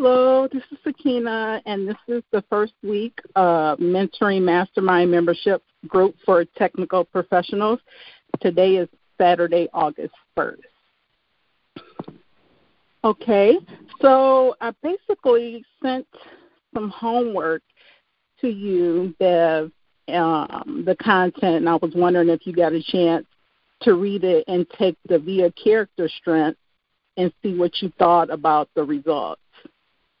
Hello, this is Sakina, and this is the first week of Mentoring Mastermind membership group for technical professionals. Today is Saturday, August 1st. Okay, so I basically sent some homework to you, Bev, um, the content, and I was wondering if you got a chance to read it and take the VIA character strength and see what you thought about the results.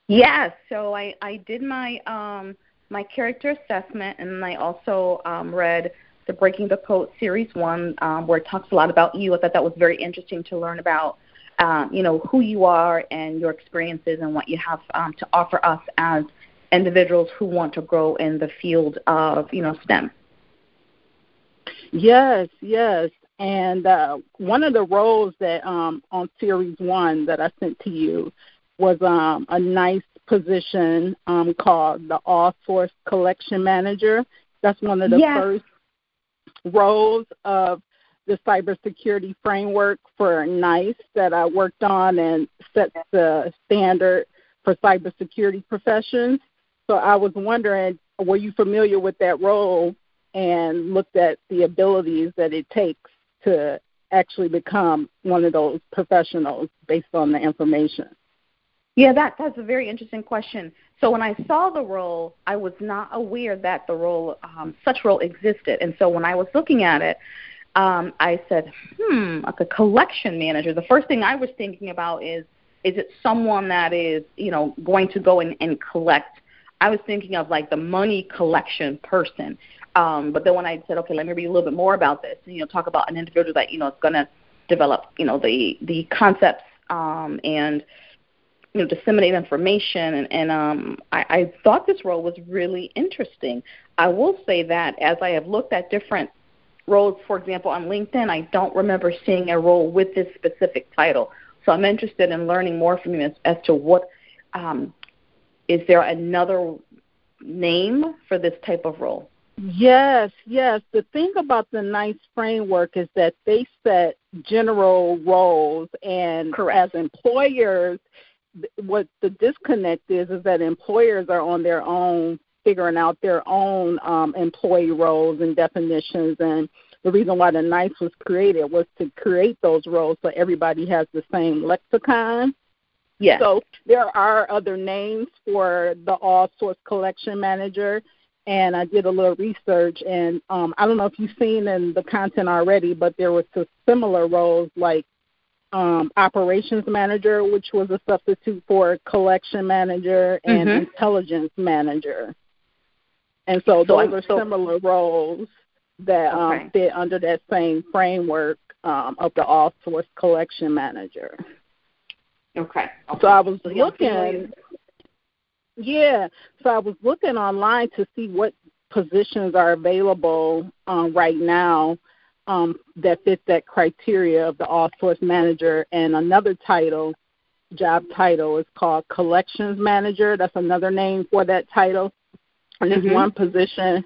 Yes, so I, I did my um, my character assessment, and I also um, read the Breaking the Code Series One, um, where it talks a lot about you. I thought that was very interesting to learn about, um, you know, who you are and your experiences and what you have um, to offer us as individuals who want to grow in the field of, you know, STEM. Yes, yes. And uh, one of the roles that um, on Series One that I sent to you was um, a nice position um, called the All Source Collection Manager. That's one of the yes. first roles of the cybersecurity framework for NICE that I worked on and set the standard for cybersecurity professions. So I was wondering, were you familiar with that role and looked at the abilities that it takes to actually become one of those professionals based on the information? Yeah, that that's a very interesting question. So when I saw the role, I was not aware that the role, um, such role existed. And so when I was looking at it, um, I said, hmm, like a collection manager. The first thing I was thinking about is, is it someone that is, you know, going to go and, and collect? I was thinking of like the money collection person. Um, but then when I said, okay, let me read a little bit more about this, and, you know, talk about an individual that you know is going to develop, you know, the the concepts um, and you know, disseminate information. And, and um, I, I thought this role was really interesting. I will say that as I have looked at different roles, for example, on LinkedIn, I don't remember seeing a role with this specific title. So I'm interested in learning more from you as, as to what um, is there another name for this type of role? Yes, yes. The thing about the NICE framework is that they set general roles, and Correct. as employers, what the disconnect is is that employers are on their own figuring out their own um, employee roles and definitions and the reason why the NICE was created was to create those roles so everybody has the same lexicon. Yes. So there are other names for the all source collection manager and I did a little research and um, I don't know if you've seen in the content already, but there were some similar roles like um, operations manager, which was a substitute for collection manager and mm-hmm. intelligence manager. And so, so those are so, similar roles that um, okay. um, fit under that same framework um, of the all source collection manager. Okay. okay. So I was looking. Yeah. So I was looking online to see what positions are available um, right now um, that fit that criteria of the all source manager. And another title, job title, is called collections manager. That's another name for that title. And this mm-hmm. one position,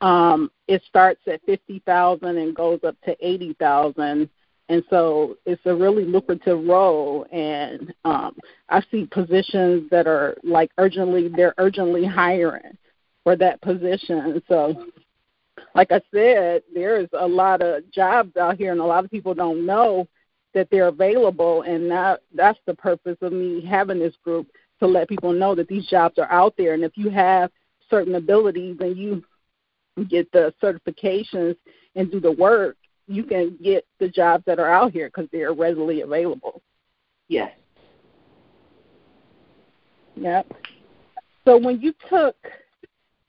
um, it starts at fifty thousand and goes up to eighty thousand. And so it's a really lucrative role, and um, I see positions that are like urgently they're urgently hiring for that position. So like I said, there's a lot of jobs out here, and a lot of people don't know that they're available. And that that's the purpose of me having this group to let people know that these jobs are out there. And if you have certain abilities and you get the certifications and do the work, you can get the jobs that are out here because they're readily available. Yes. Yep. So when you took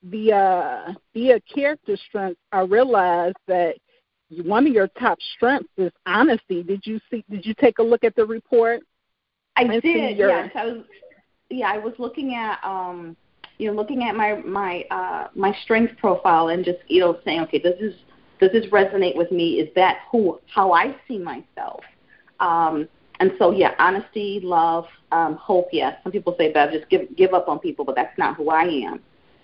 the uh, VIA character strengths, I realized that one of your top strengths is honesty. Did you see? Did you take a look at the report? I did. Your... Yes, I was. Yeah, I was looking at um, you know, looking at my my uh, my strength profile and just you know saying, okay, does this does this resonate with me? Is that who how I see myself? Um, and so yeah, honesty, love, um, hope. Yes, some people say, Bev, just give give up on people, but that's not who I am.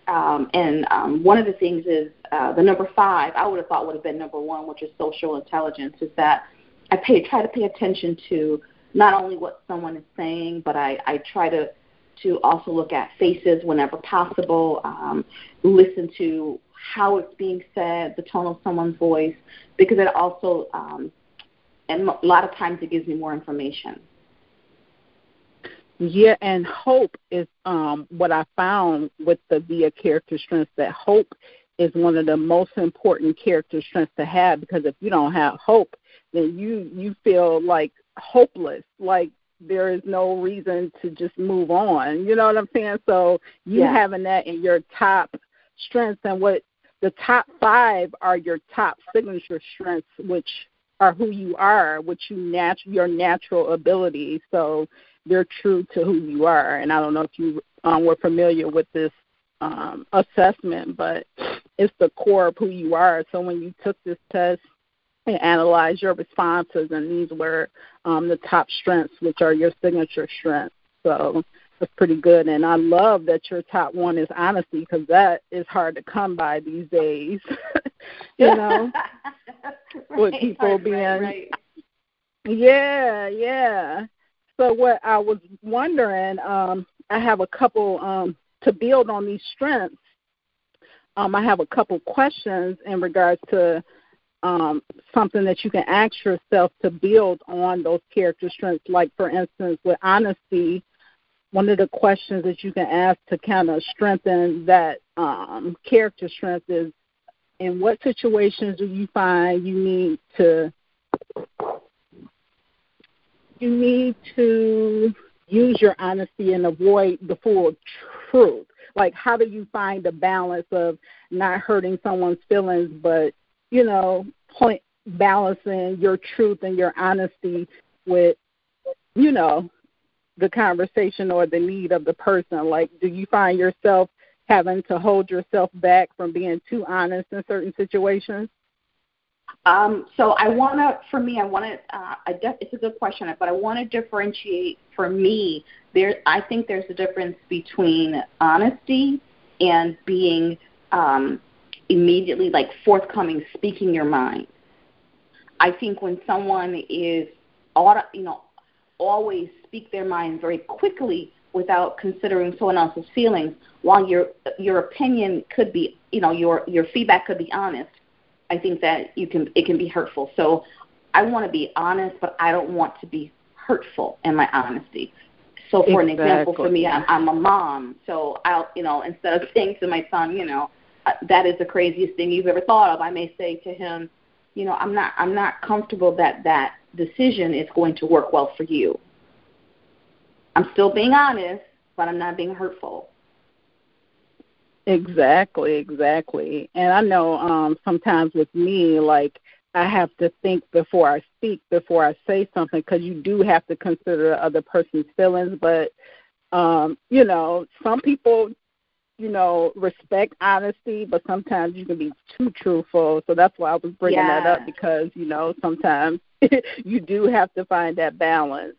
Um, and um, one of the things is uh, the number five. I would have thought would have been number one, which is social intelligence. Is that I pay try to pay attention to not only what someone is saying, but I, I try to to also look at faces whenever possible, um, listen to how it's being said, the tone of someone's voice, because it also, um, and a lot of times it gives me more information. Yeah, and hope is um, what I found with the VIA character strengths. That hope is one of the most important character strengths to have because if you don't have hope, then you you feel like hopeless, like there is no reason to just move on. You know what I'm saying? So you yeah. having that in your top strengths and what the top five are your top signature strengths, which are who you are, which you nat- your natural abilities. So they're true to who you are. And I don't know if you um, were familiar with this um, assessment, but it's the core of who you are. So when you took this test and analyzed your responses, and these were um, the top strengths, which are your signature strengths. So it's pretty good. And I love that your top one is honesty because that is hard to come by these days. you know, right, with people being. Right, right. Yeah, yeah. So what I was wondering, um, I have a couple um, to build on these strengths. Um, I have a couple questions in regards to um, something that you can ask yourself to build on those character strengths. Like for instance, with honesty, one of the questions that you can ask to kind of strengthen that um, character strength is, in what situations do you find you need to you need to use your honesty and avoid the full truth. Like, how do you find the balance of not hurting someone's feelings, but you know, point balancing your truth and your honesty with, you know, the conversation or the need of the person? Like, do you find yourself having to hold yourself back from being too honest in certain situations? Um, so I want to, for me, I want to. Uh, I def- it's a good question, but I want to differentiate. For me, there, I think there's a difference between honesty and being um, immediately like forthcoming, speaking your mind. I think when someone is, you know, always speak their mind very quickly without considering someone else's feelings, while your your opinion could be, you know, your your feedback could be honest I think that you can it can be hurtful. So I want to be honest, but I don't want to be hurtful in my honesty. So for exactly. an example, for me, I'm, I'm a mom. So I'll, you know, instead of saying to my son, you know, uh, that is the craziest thing you've ever thought of, I may say to him, you know, I'm not, I'm not comfortable that that decision is going to work well for you. I'm still being honest, but I'm not being hurtful. Exactly, exactly. And I know um sometimes with me like I have to think before I speak, before I say something because you do have to consider the other person's feelings, but um you know, some people you know, respect honesty, but sometimes you can be too truthful. So that's why I was bringing yeah. that up because, you know, sometimes you do have to find that balance.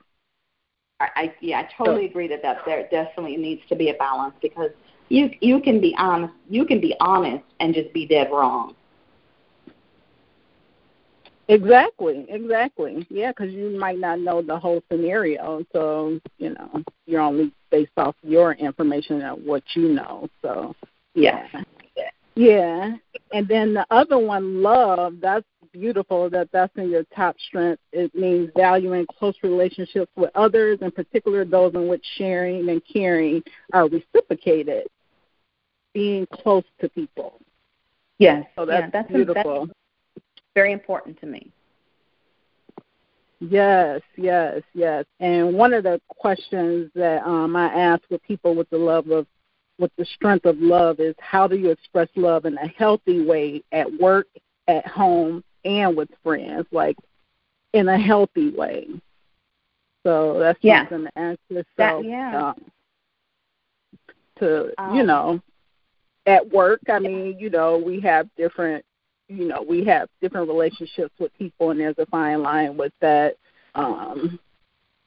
I, I yeah, I totally so, agree that that there definitely needs to be a balance because you you can be honest you can be honest and just be dead wrong. Exactly exactly. Yeah because you might not know the whole scenario so you know you're only based off your information and what you know so. Yeah. Yeah and then the other one love that's beautiful that that's in your top strength. It means valuing close relationships with others in particular those in which sharing and caring are reciprocated being close to people. Yes. So that's, yeah, that's beautiful. That's very important to me. Yes, yes, yes. And one of the questions that um, I ask with people with the love of, with the strength of love is how do you express love in a healthy way at work, at home, and with friends, like in a healthy way. So that's yeah. something to ask yourself. That, yeah. Um, to um, you know at work. I mean you know we have different you know we have different relationships with people and there's a fine line with that. Um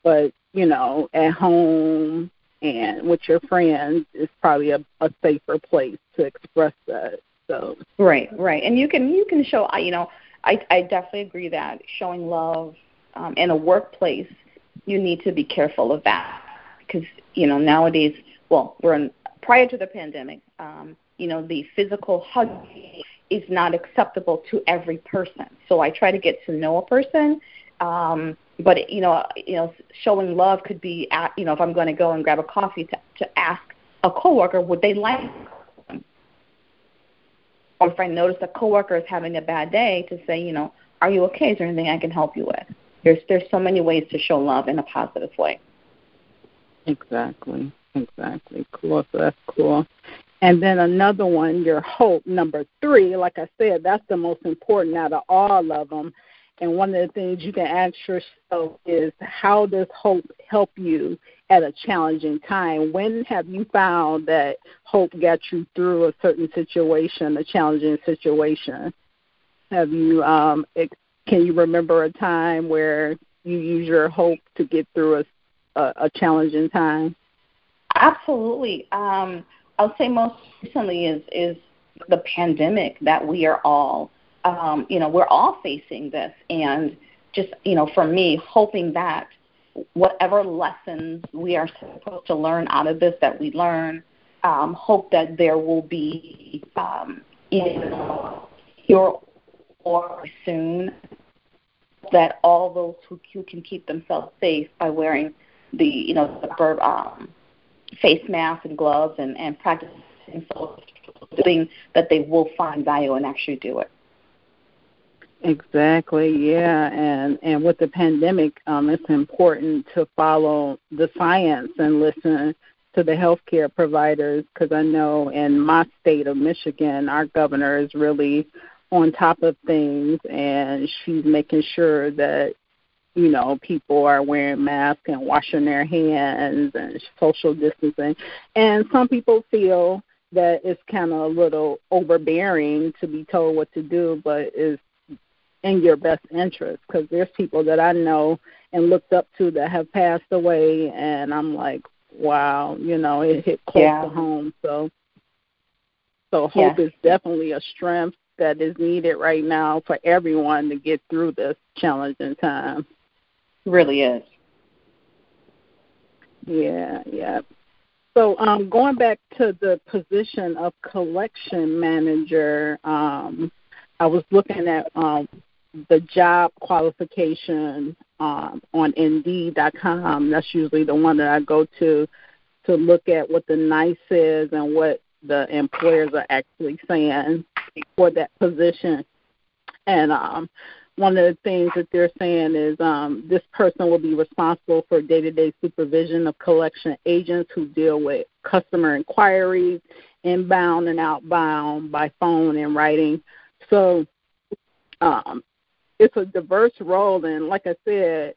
but you know at home and with your friends is probably a, a safer place to express that so. Right right. And you can you can show you know i i definitely agree that showing love um in a workplace you need to be careful of that. Because you know nowadays well, we're in, prior to the pandemic, um, you know, the physical hug is not acceptable to every person. So I try to get to know a person. Um, but you know, you know, showing love could be, at, you know, if I'm going to go and grab a coffee to, to ask a coworker, would they like? Or if I notice a coworker is having a bad day, to say, you know, are you okay? Is there anything I can help you with? There's there's so many ways to show love in a positive way. Exactly. Exactly. Cool. So that's cool. And then another one, your hope, number three. Like I said, that's the most important out of all of them. And one of the things you can ask yourself is, how does hope help you at a challenging time? When have you found that hope got you through a certain situation, a challenging situation? Have you um, can you remember a time where you use your hope to get through a, a, a challenging time? Absolutely. Um, I'll say most recently is is the pandemic that we are all, um, you know, we're all facing this, and just you know, for me, hoping that whatever lessons we are supposed to learn out of this, that we learn. Um, hope that there will be, um, you know, cure or soon that all those who, who can keep themselves safe by wearing the you know the um, face masks and gloves and practice and practicing social thing that they will find value and actually do it. Exactly, yeah, and and with the pandemic, um, it's important to follow the science and listen to the healthcare providers because I know in my state of Michigan, our governor is really on top of things and she's making sure that you know people are wearing masks and washing their hands and social distancing and some people feel that it's kind of a little overbearing to be told what to do but it's in your best interest because there's people that I know and looked up to that have passed away and I'm like wow you know it hit close yeah. to home so so hope yeah. is definitely a strength that is needed right now for everyone to get through this challenging time. Really is. Yeah, yeah. So um, going back to the position of collection manager, um, I was looking at um, the job qualification um, on Indeed.com. That's usually the one that I go to to look at what the NICE is and what the employers are actually saying for that position. And um, one of the things that they're saying is um, this person will be responsible for day to day supervision of collection agents who deal with customer inquiries, inbound and outbound by phone and writing. So um, it's a diverse role, and like I said,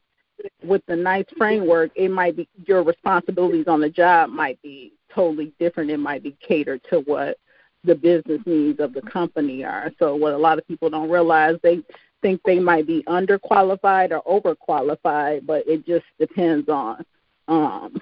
with the NICE framework, it might be your responsibilities on the job might be totally different. It might be catered to what the business needs of the company are. So what a lot of people don't realize, they think they might be underqualified or overqualified, but it just depends on um,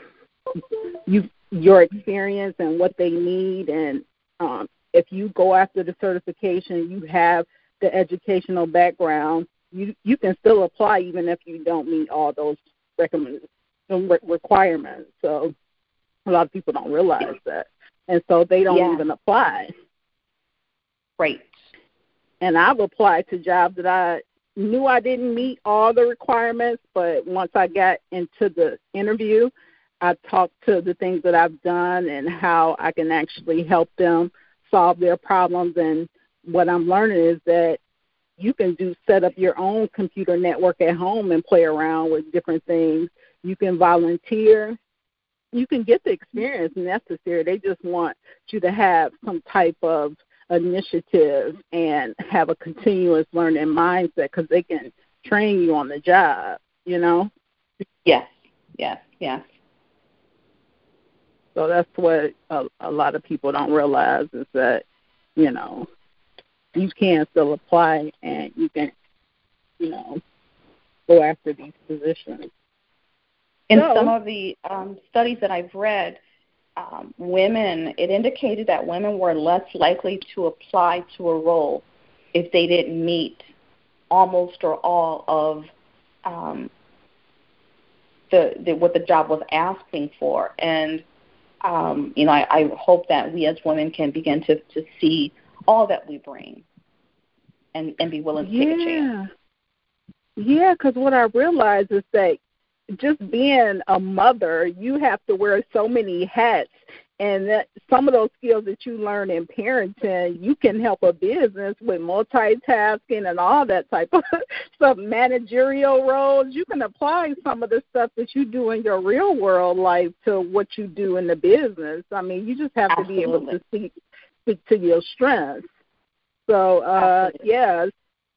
you your experience and what they need. And um, if you go after the certification, you have the educational background. You you can still apply even if you don't meet all those recommend requirements. So a lot of people don't realize that and so they don't yeah. even apply. Right. And I've applied to jobs that I knew I didn't meet all the requirements, but once I got into the interview, I talked to the things that I've done and how I can actually help them solve their problems. And what I'm learning is that you can do set up your own computer network at home and play around with different things. You can volunteer you can get the experience necessary. They just want you to have some type of initiative and have a continuous learning mindset because they can train you on the job. You know. Yes. Yes. Yes. So that's what a, a lot of people don't realize is that you know you can still apply and you can you know go after these positions. In so, some of the um, studies that I've read, um, women, it indicated that women were less likely to apply to a role if they didn't meet almost or all of um, the, the what the job was asking for. And um, you know, I, I hope that we as women can begin to, to see all that we bring and, and be willing to yeah. take a chance. Yeah, because what I realize is that just being a mother, you have to wear so many hats and that some of those skills that you learn in parenting, you can help a business with multitasking and all that type of stuff, managerial roles. You can apply some of the stuff that you do in your real world life to what you do in the business. I mean, you just have Absolutely. to be able to speak speak to your strengths. So, uh, yeah,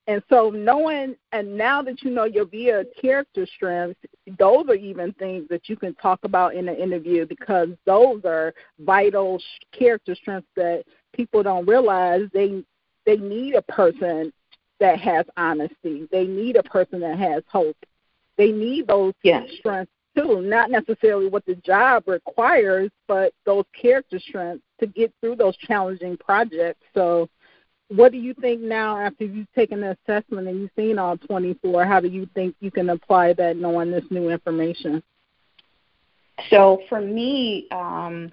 and so knowing and now that you know your VIA character strengths, those are even things that you can talk about in an interview because those are vital character strengths that people don't realize they they need a person that has honesty. They need a person that has hope. They need those yes. strengths too, not necessarily what the job requires, but those character strengths to get through those challenging projects. So what do you think now after you've taken the assessment and you've seen all 24? How do you think you can apply that knowing this new information? So for me, um,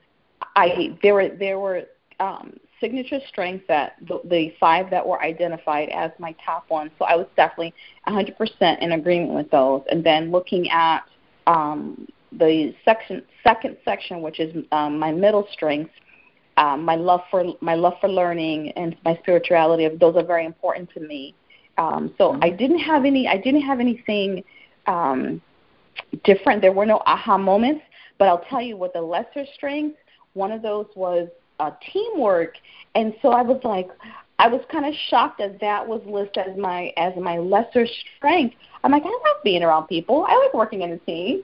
I there were there were um, signature strengths that the, the, five that were identified as my top ones. So I was definitely 100% in agreement with those. And then looking at um, the section second section, which is um, my middle strengths um, my love for my love for learning and my spirituality those are very important to me. Um, so i didn't have any i didn't have anything um, different. There were no aha moments but i'll tell you what the lesser strengths one of those was uh, teamwork. And so i was like i was kind of shocked that that was listed as my as my lesser strength. I'm like i love being around people. I like working in a team.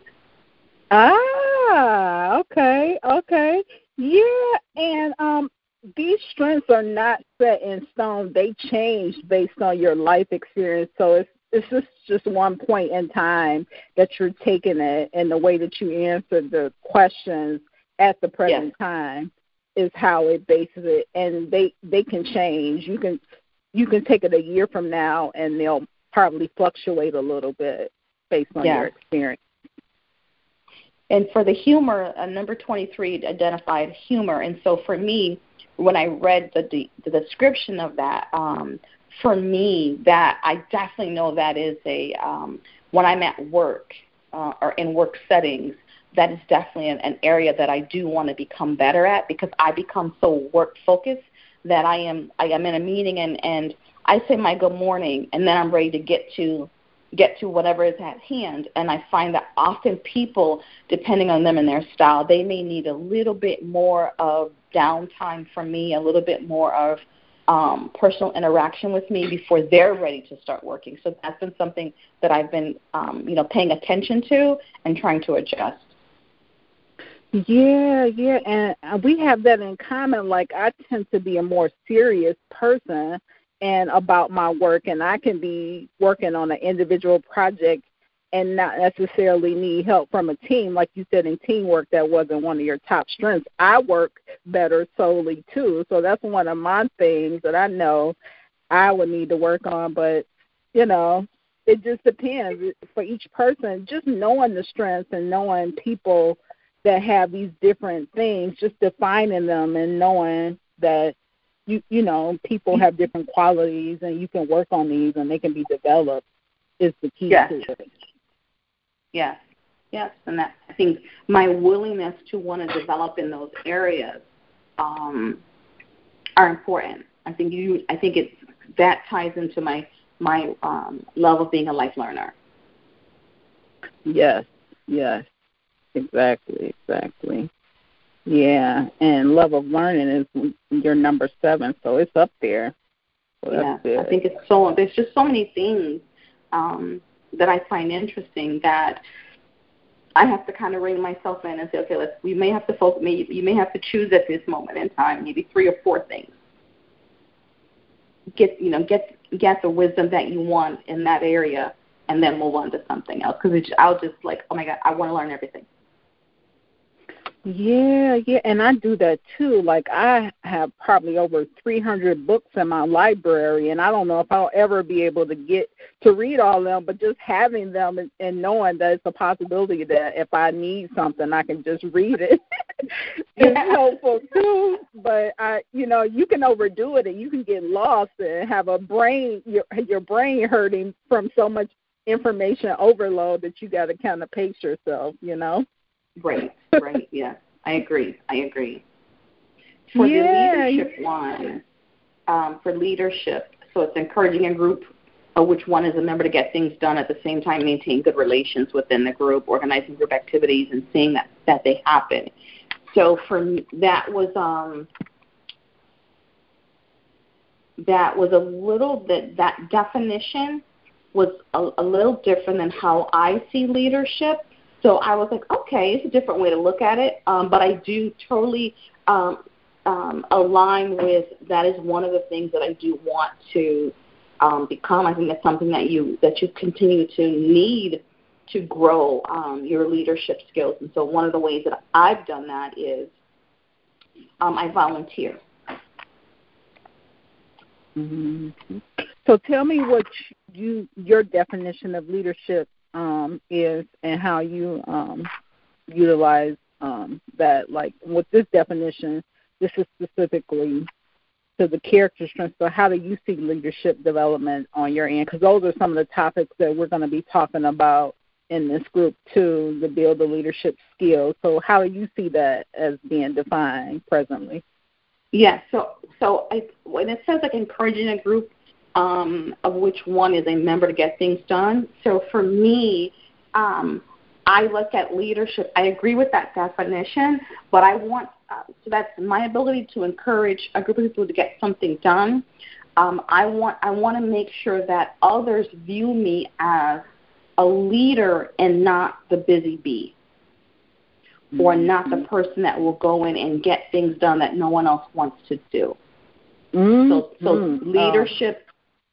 Ah okay okay yeah, and um these strengths are not set in stone. They change based on your life experience. So it's it's just just one point in time that you're taking it and the way that you answer the questions at the present yes. time is how it bases it and they they can change. You can you can take it a year from now and they'll probably fluctuate a little bit based on yeah. your experience. And for the humor, uh, number 23 identified humor. And so for me, when I read the, the, the description of that, um, for me, that I definitely know that is a, um, when I'm at work uh, or in work settings, that is definitely an, an area that I do want to become better at because I become so work focused that I am I am in a meeting and and I say my good morning and then I'm ready to get to get to whatever is at hand. And I find that often people, depending on them and their style, they may need a little bit more of downtime from me, a little bit more of um, personal interaction with me before they're ready to start working. So that's been something that I've been, um, you know, paying attention to and trying to adjust. Yeah, yeah, and we have that in common. Like I tend to be a more serious person, and about my work and I can be working on an individual project and not necessarily need help from a team. Like you said in teamwork that wasn't one of your top strengths. I work better solely too. So that's one of my things that i know i would need to work on. But you know it just depends for each person. Just knowing the strengths and knowing people that have these different things just defining them and knowing that you you know people have different qualities and you can work on these and they can be developed is the key yes. to it. Yes, yes, and that I think my willingness to want to develop in those areas um, are important. I think you. I think it's that ties into my my um, love of being a life learner. Yes, yes, exactly, exactly. Yeah, and love of learning is your number seven, so it's up there. So yeah, I think it's so. There's just so many things um, that I find interesting that I have to kind of rein myself in and say, okay, let's. We may have to focus. May, you may have to choose at this moment in time, maybe three or four things. Get you know get get the wisdom that you want in that area, and then move on to something else. Because I'll just like, oh my god, I want to learn everything. Yeah, yeah, and I do that too. Like I have probably over 300 books in my library, and I don't know if I'll ever be able to get to read all of them. But just having them and, and knowing that it's a possibility that if I need something, I can just read it. is helpful too. But I, you know, you can overdo it and you can get lost and have a brain your your brain hurting from so much information overload that you got to kind of pace yourself. You know. Right. Right. yeah. I agree. I agree. For yeah. the leadership one, um, for leadership, so it's encouraging a group uh, which one is a member to get things done at the same time, maintain good relations within the group, organizing group activities, and seeing that that they happen. So for me, that was um, that was a little that that definition was a, a little different than how I see leadership. So I was like, okay, it's a different way to look at it, um, but I do totally um, um, align with that is one of the things that I do want to um, become. I think that's something that you that you continue to need to grow um, your leadership skills. And so one of the ways that I've done that is um, I volunteer. Mm-hmm. So tell me what you your definition of leadership um, is and how you um, utilize um, that. Like with this definition, this is specifically to the character strengths. So how do you see leadership development on your end? Because those are some of the topics that we're going to be talking about in this group too, to build the leadership skills. So how do you see that as being defined presently? Yeah, so so I, when it says like encouraging a group um, of which one is a member to get things done. So for me, um, I look at leadership. I agree with that definition, but I want uh, so that's my ability to encourage a group of people to get something done. Um, I want I want to make sure that others view me as a leader and not the busy bee, or mm-hmm. not the person that will go in and get things done that no one else wants to do. Mm-hmm. So so mm-hmm. leadership,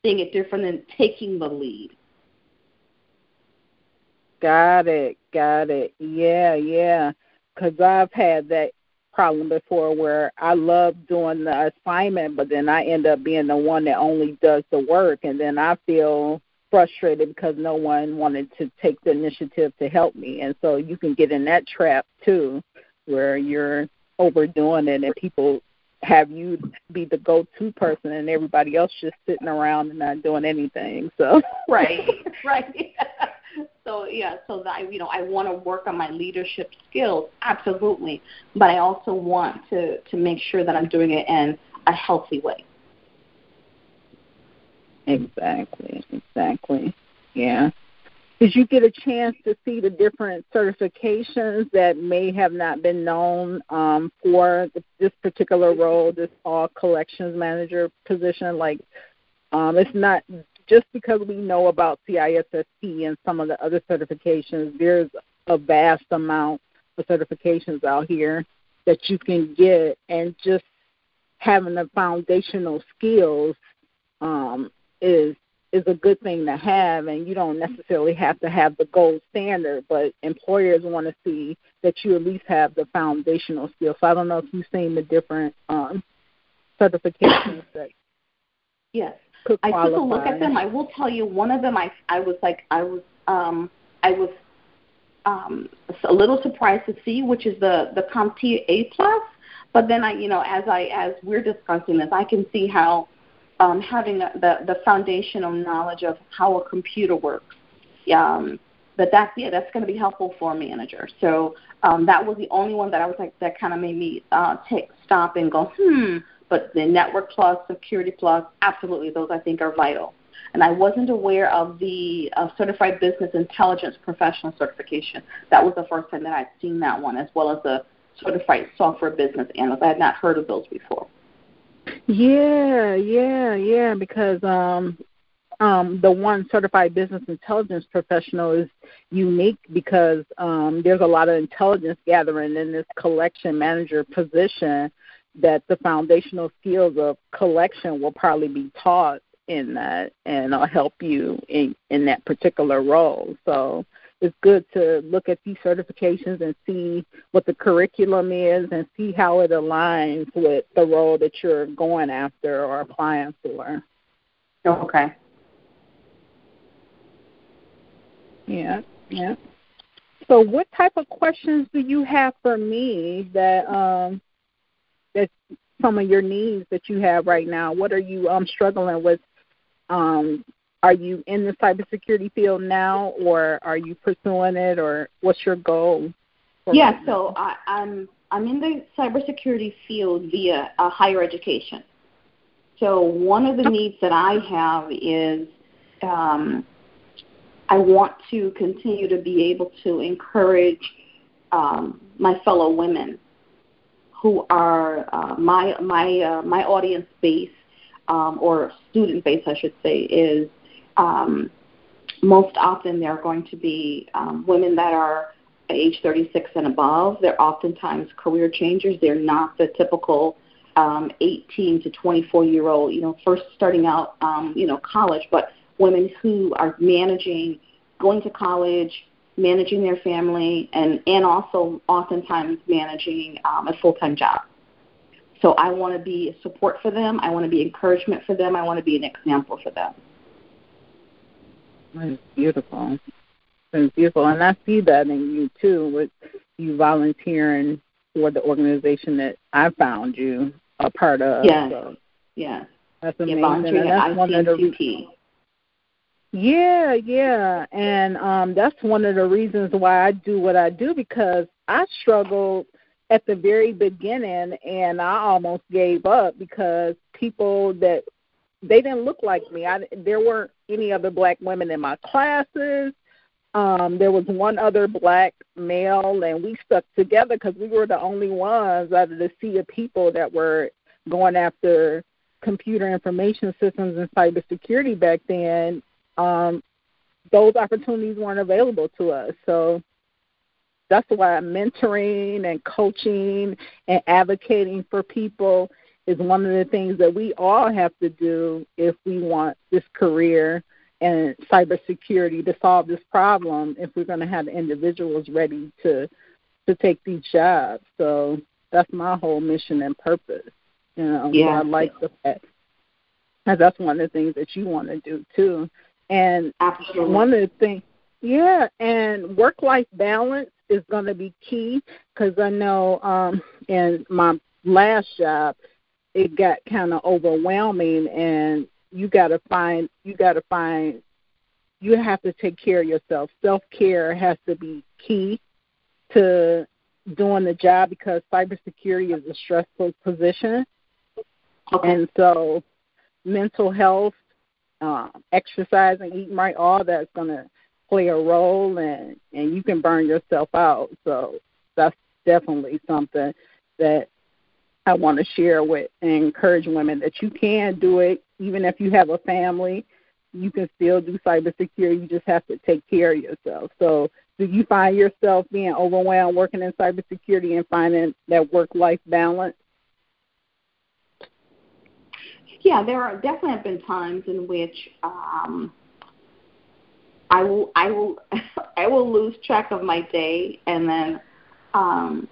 seeing it different than taking the lead. Got it, got it. Yeah, yeah. Because I've had that problem before where I love doing the assignment, but then I end up being the one that only does the work, and then I feel frustrated because no one wanted to take the initiative to help me. And so you can get in that trap too, where you're overdoing it and people have you be the go-to person and everybody else just sitting around and not doing anything. So right, right. so yeah, so that you know, I want to work on my leadership skills, absolutely, but I also want to to make sure that I'm doing it in a healthy way. Exactly, exactly. Yeah. Did you get a chance to see the different certifications that may have not been known um, for this particular role, this all collections manager position? Like, um, it's not just because we know about CISSP and some of the other certifications, there's a vast amount of certifications out here that you can get, and just having the foundational skills um, is is a good thing to have and you don't necessarily have to have the gold standard but employers want to see that you at least have the foundational skills so i don't know if you've seen the different um certifications that yes could I took a look at them. I will tell you one of them. I I was like I was um I was um a little surprised to see, which is the the CompTIA A plus. But then I, you know, as I as we're discussing this, I can see how um, having the the foundational knowledge of how a computer works. Um, but that's yeah, that's going to be helpful for a manager. So um, that was the only one that I was like that kind of made me uh, take stop and go hmm but the Network Plus, Security Plus, absolutely, those I think are vital. And I wasn't aware of the uh, Certified Business Intelligence Professional certification. That was the first time that I'd seen that one, as well as the Certified Software Business Analyst. I had not heard of those before. Yeah, yeah, yeah. Because um, um, the one certified business intelligence professional is unique because um, there's a lot of intelligence gathering in this collection manager position that the foundational skills of collection will probably be taught in that and I'll help you in in that particular role. So it's good to look at these certifications and see what the curriculum is and see how it aligns with the role that you're going after or applying for. Okay. Yeah, yeah. So, what type of questions do you have for me that um, that some of your needs that you have right now? What are you um, struggling with? Um, are you in the cybersecurity field now, or are you pursuing it, or what's your goal? Yeah, so I, I'm I'm in the cybersecurity field via uh, higher education. So one of the needs that I have is um, I want to continue to be able to encourage um, my fellow women who are uh, my my uh, my audience base um, or student base, I should say, is um, most often they're going to be um, women that are age 36 and above. They're oftentimes career changers. They're not the typical um, 18 to 24 year old, you know, first starting out, um, you know, college, but women who are managing, going to college, managing their family, and and also oftentimes managing um, a full time job. So I want to be support for them. I want to be encouragement for them. I want to be an example for them. That's beautiful. It's beautiful, and I see that in you too, with you volunteering for the organization that I found you a part of. Yes. So yeah. That's amazing. Yeah, and that's one of the yeah, yeah. And um that's one of the reasons why I do what I do because I struggled at the very beginning and I almost gave up because people that they didn't look like me. I there weren't any other black women in my classes. Um, there was one other black male, and we stuck together because we were the only ones out of the sea of people that were going after computer information systems and cybersecurity back then. Um, those opportunities weren't available to us. So that's why mentoring and coaching and advocating for people is one of the things that we all have to do if we want this career and cybersecurity to solve this problem if we're going to have individuals ready to to take these jobs. So that's my whole mission and purpose. You know, yeah. I like the fact that that's one of the things that you want to do too. And Absolutely. one of the things, yeah, and work life balance is going to be key because I know um in my last job it got kind of overwhelming and you got to find you got to find you have to take care of yourself. Self care has to be key to doing the job because cybersecurity is a stressful position, okay. and so mental health, uh, exercise, and eating right, all that's going to play a role, and and you can burn yourself out. So that's definitely something that I want to share with and encourage women that you can do it even if you have a family. You can still do cybersecurity. You just have to take care of yourself. So, do you find yourself being overwhelmed working in cybersecurity and finding that work-life balance? Yeah, there are definitely have been times in which um, I will I will I will lose track of my day and then um,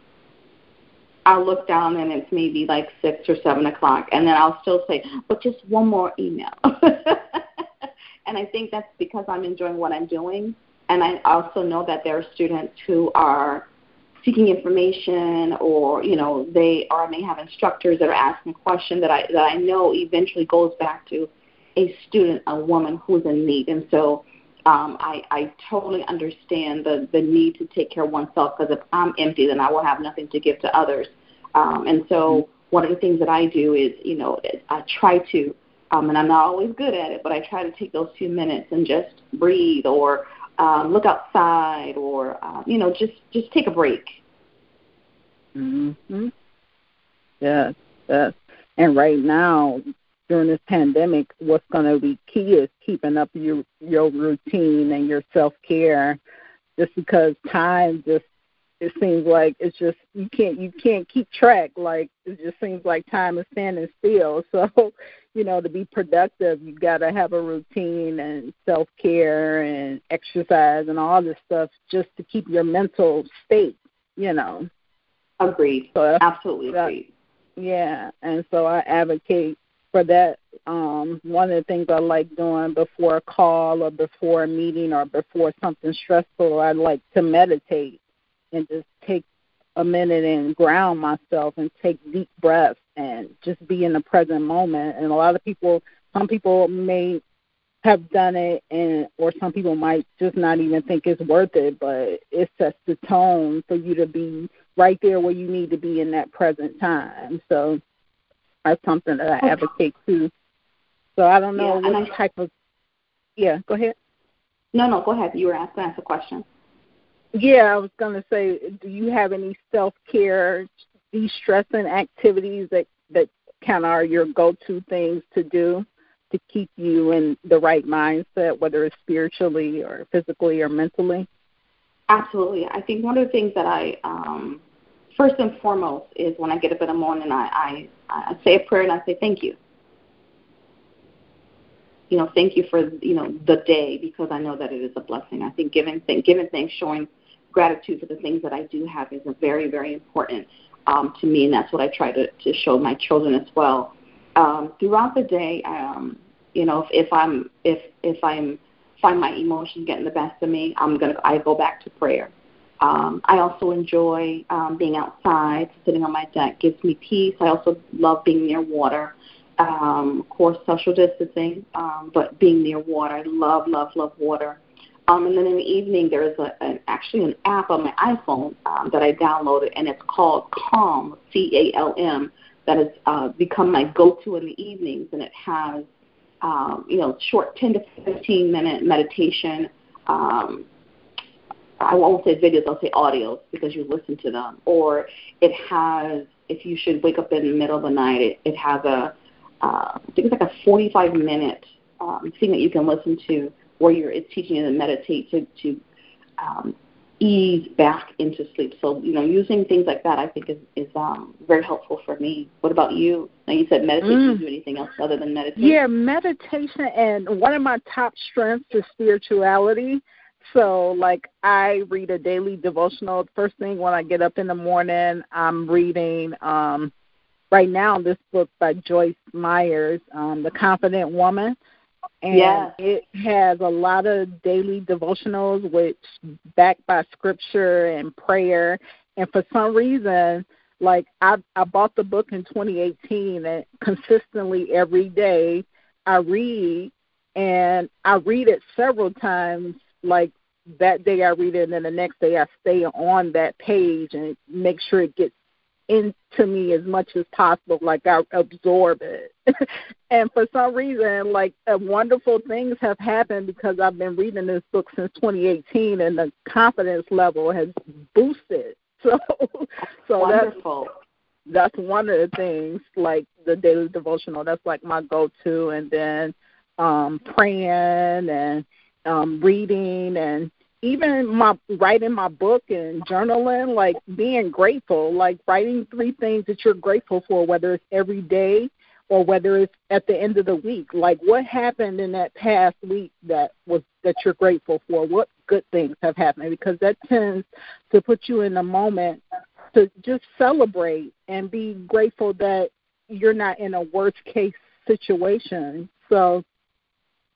I'll look down and it's maybe like six or seven o'clock, and then I'll still say, but just one more email. and I think that's because I'm enjoying what I'm doing, and I also know that there are students who are seeking information, or you know, they are may have instructors that are asking questions that I that I know eventually goes back to a student, a woman who's in need, and so. Um, I, I totally understand the, the need to take care of oneself because if I'm empty, then I will have nothing to give to others. Um, and so one of the things that I do is, you know, I try to, um, and I'm not always good at it, but I try to take those few minutes and just breathe or um, look outside or, uh, you know, just just take a break. Mm-hmm. Yes, yes. And right now, during this pandemic, what's going to be key is keeping up your your routine and your self care. Just because time just it seems like it's just you can't you can't keep track. Like it just seems like time is standing still. So you know to be productive you got to have a routine and self care and exercise and all this stuff just to keep your mental state you know. Agreed. So absolutely agreed. Yeah. And so i advocate for that, um, one of the things I like doing before a call or before a meeting or before something stressful, I like to meditate and just take a minute and ground myself and take deep breaths and just be in the present moment. And a lot of people, some people may have done it and or some people might just not even think it's worth it but it sets the tone for you to be right there where you need to be in that present time so that's something that i okay. advocate too so i don't know yeah, what I, type of yeah go ahead no no go ahead you were asking us a question yeah i was going to say do you have any self care de-stressing activities that that kind of are your go-to things to do to keep you in the right mindset, whether it's spiritually or physically or mentally? Absolutely. I think one of the things that I, um, first and foremost, is when I get up in the morning, I, I, I say a prayer and I say thank you. You know, thank you for you know the day because I know that it is a blessing. I think giving th- giving thanks, showing gratitude for the things that I do have is a very very important um, to me, and that's what I try to, to show my children as well um, throughout the day, um, you know, if, if I'm if if I'm find my emotions getting the best of me, I'm gonna I go back to prayer. Um, I also enjoy um, being outside, sitting on my deck gives me peace. I also love being near water. Um, of course, social distancing, um, but being near water, I love, love, love water. Um, and then in the evening, there's a, an, actually an app on my iPhone um, that I downloaded, and it's called Calm, C A L M, that has uh, become my go-to in the evenings, and it has um, you know short 10 to 15 minute meditation. Um, I won't say videos, I'll say audios because you listen to them. Or it has, if you should wake up in the middle of the night, it, it has a, uh, I think it's like a 45 minute um, thing that you can listen to where you're, it's teaching you to meditate to, to um, ease back into sleep. So, you know, using things like that I think is, is um, very helpful for me. What about you? Now you said meditation. Mm. Do you do anything else other than meditation? Yeah, meditation and one of my top strengths is spirituality. So like I read a daily devotional first thing when I get up in the morning. I'm reading um right now this book by Joyce Myers, um, The Confident Woman and yes. it has a lot of daily devotionals which backed by scripture and prayer and for some reason like i i bought the book in 2018 and consistently every day i read and i read it several times like that day i read it and then the next day i stay on that page and make sure it gets into me as much as possible, like I absorb it. and for some reason, like uh, wonderful things have happened because I've been reading this book since 2018, and the confidence level has boosted. So, so wonderful. That's, that's one of the things, like the daily devotional. That's like my go-to, and then um praying and um reading and even my writing my book and journaling, like being grateful, like writing three things that you're grateful for, whether it's every day or whether it's at the end of the week. Like what happened in that past week that was that you're grateful for? What good things have happened? Because that tends to put you in the moment to just celebrate and be grateful that you're not in a worst case situation. So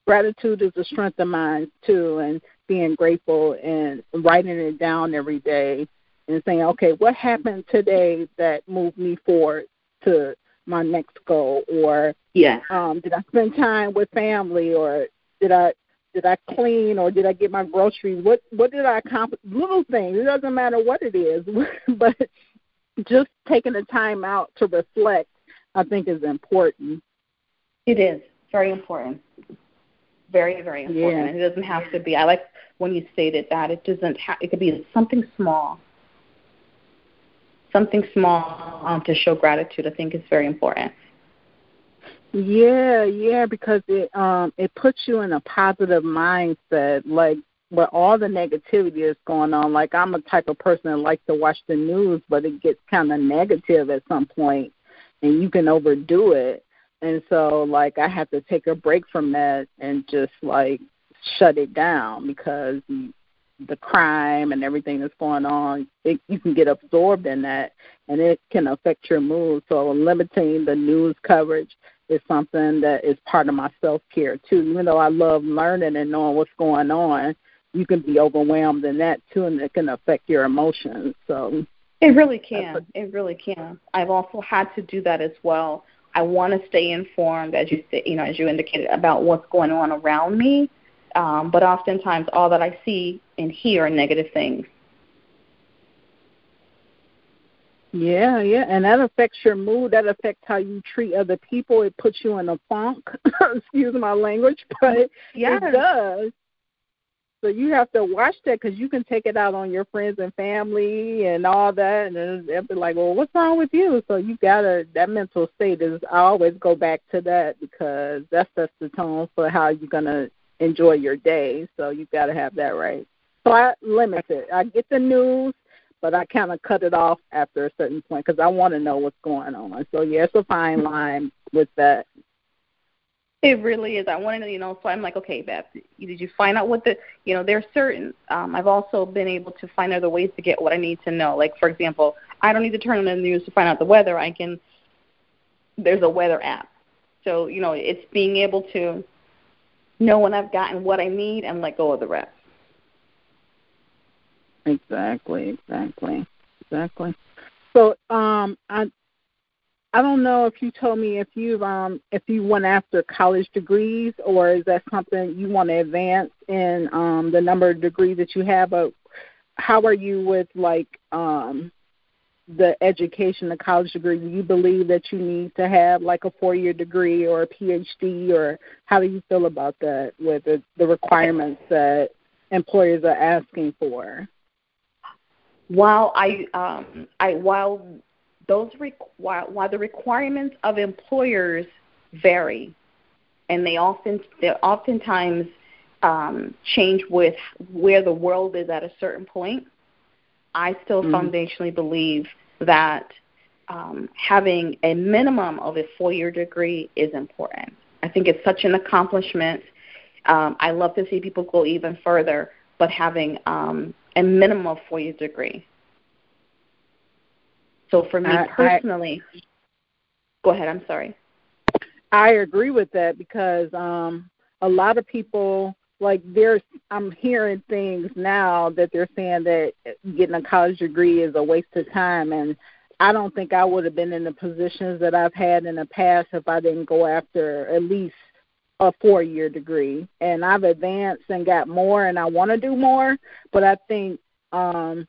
gratitude is a strength of mine too and being grateful and writing it down every day and saying, okay, what happened today that moved me forward to my next goal? Or yeah, um, did I spend time with family? Or did I did I clean? Or did I get my groceries? What what did I accomplish? Little things. It doesn't matter what it is, but just taking the time out to reflect, I think, is important. It is very important very very important. Yeah. It doesn't have to be. I like when you stated that it doesn't. have. it could be something small. Something small um, to show gratitude. I think is very important. Yeah, yeah, because it um it puts you in a positive mindset. Like where all the negativity is going on. Like I'm a type of person that likes to watch the news, but it gets kind of negative at some point, and you can overdo it. And so like I have to take a break from that and just like shut it down because the crime and everything that's going on, it, you can get absorbed in that, and it can affect your mood. So limiting the news coverage is something that is part of my self care too. Even though I love learning and knowing what's going on, you can be overwhelmed in that too, and it can affect your emotions. So it really can. It really can. I've also had to do that as well. I want to stay informed, as you you know, as you indicated, about what's going on around me. Um, but oftentimes, all that I see and hear are negative things. Yeah, yeah, and that affects your mood. That affects how you treat other people. It puts you in a funk. Excuse my language, but yes. it does. So you have to watch that because you can take it out on your friends and family and all that, and they'll be like, "Well, what's wrong with you?" So you gotta that mental state is. I always go back to that because that sets the tone for how you're gonna enjoy your day. So you gotta have that right. So I limit it. I get the news, but I kind of cut it off after a certain point because I want to know what's going on. So yeah, it's a fine line with that. It really is. I wanted to, you know, so I'm like, okay, Beth, did you find out what the, you know, there's certain, um, I've also been able to find other ways to get what I need to know. Like, for example, I don't need to turn on the news to find out the weather. I can, there's a weather app. So, you know, it's being able to know when I've gotten what I need and let go of the rest. Exactly, exactly, exactly. So, um, I I don't know if you told me if you've um if you went after college degrees or is that something you want to advance in um the number of degrees that you have but how are you with like um the education the college degree? Do you believe that you need to have like a four year degree or a phd or how do you feel about that with the, the requirements that employers are asking for? While i um i while those while, while the requirements of employers vary, and they often they oftentimes um, change with where the world is at a certain point. I still mm-hmm. foundationally believe that um, having a minimum of a four-year degree is important. I think it's such an accomplishment. Um, I love to see people go even further, but having um, a minimum of four-year degree so for me I, personally, I, go ahead. I'm sorry. I agree with that because um, a lot of people like there's I'm hearing things now that they're saying that getting a college degree is a waste of time and I don't think I would have been in the positions that I've had in the past if I didn't go after at least a four year degree. And I've advanced and got more and I want to do more, but I think um